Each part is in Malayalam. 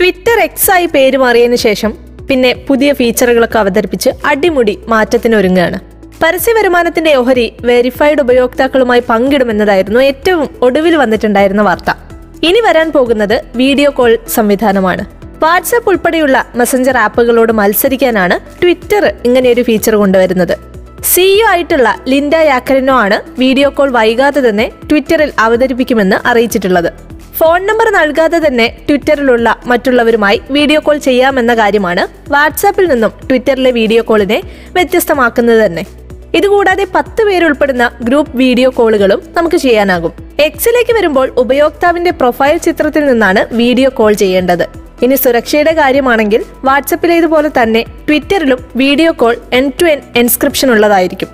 Twitter X ആയി പേര് മാറിയതിനു ശേഷം പിന്നെ പുതിയ ഫീച്ചറുകളൊക്കെ അവതരിപ്പിച്ച് അടിമുടി മാറ്റത്തിനൊരുങ്ങുകയാണ് പരസ്യ വരുമാനത്തിന്റെ ഓഹരി വെരിഫൈഡ് ഉപയോക്താക്കളുമായി പങ്കിടുമെന്നതായിരുന്നു ഏറ്റവും ഒടുവിൽ വന്നിട്ടുണ്ടായിരുന്ന വാർത്ത. ഇനി വരാൻ പോകുന്നത് വീഡിയോ കോൾ സംവിധാനമാണ്. വാട്സാപ്പ് ഉൾപ്പെടെയുള്ള മെസഞ്ചർ ആപ്പുകളോട് മത്സരിക്കാനാണ് ട്വിറ്റർ ഇങ്ങനെയൊരു ഫീച്ചർ കൊണ്ടുവരുന്നത്. സിഇഒ ആയിട്ടുള്ള ലിൻഡ യാക്കറിനോ ആണ് വീഡിയോ കോൾ വൈകാതെ തന്നെ ട്വിറ്ററിൽ അവതരിപ്പിക്കുമെന്ന് അറിയിച്ചിട്ടുള്ളത്. ഫോൺ നമ്പർ നൽകാതെ തന്നെ ട്വിറ്ററിലുള്ള മറ്റുള്ളവരുമായി വീഡിയോ കോൾ ചെയ്യാമെന്ന കാര്യമാണ് വാട്സാപ്പിൽ നിന്നും ട്വിറ്ററിലെ വീഡിയോ കോളിനെ വ്യത്യസ്തമാക്കുന്നത് തന്നെ. ഇതുകൂടാതെ പത്ത് പേരുൾപ്പെടുന്ന ഗ്രൂപ്പ് വീഡിയോ കോളുകളും നമുക്ക് ചെയ്യാനാകും. എക്സിലേക്ക് വരുമ്പോൾ ഉപയോക്താവിന്റെ പ്രൊഫൈൽ ചിത്രത്തിൽ നിന്നാണ് വീഡിയോ കോൾ ചെയ്യേണ്ടത്. ഇനി സുരക്ഷയുടെ കാര്യമാണെങ്കിൽ വാട്സപ്പിലേതുപോലെ തന്നെ ട്വിറ്ററിലും video call end to end encryption ഉള്ളതായിരിക്കും.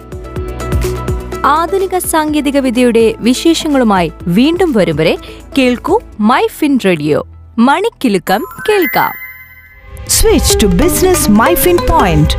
ആധുനിക സാങ്കേതിക വിദ്യയുടെ വിശേഷങ്ങളുമായി വീണ്ടും വരും വരെ കേൾക്കൂ മൈ ഫിൻ റേഡിയോ മണിക്കിലുക്കം കേൾക്കാം. Switch to business My Fin point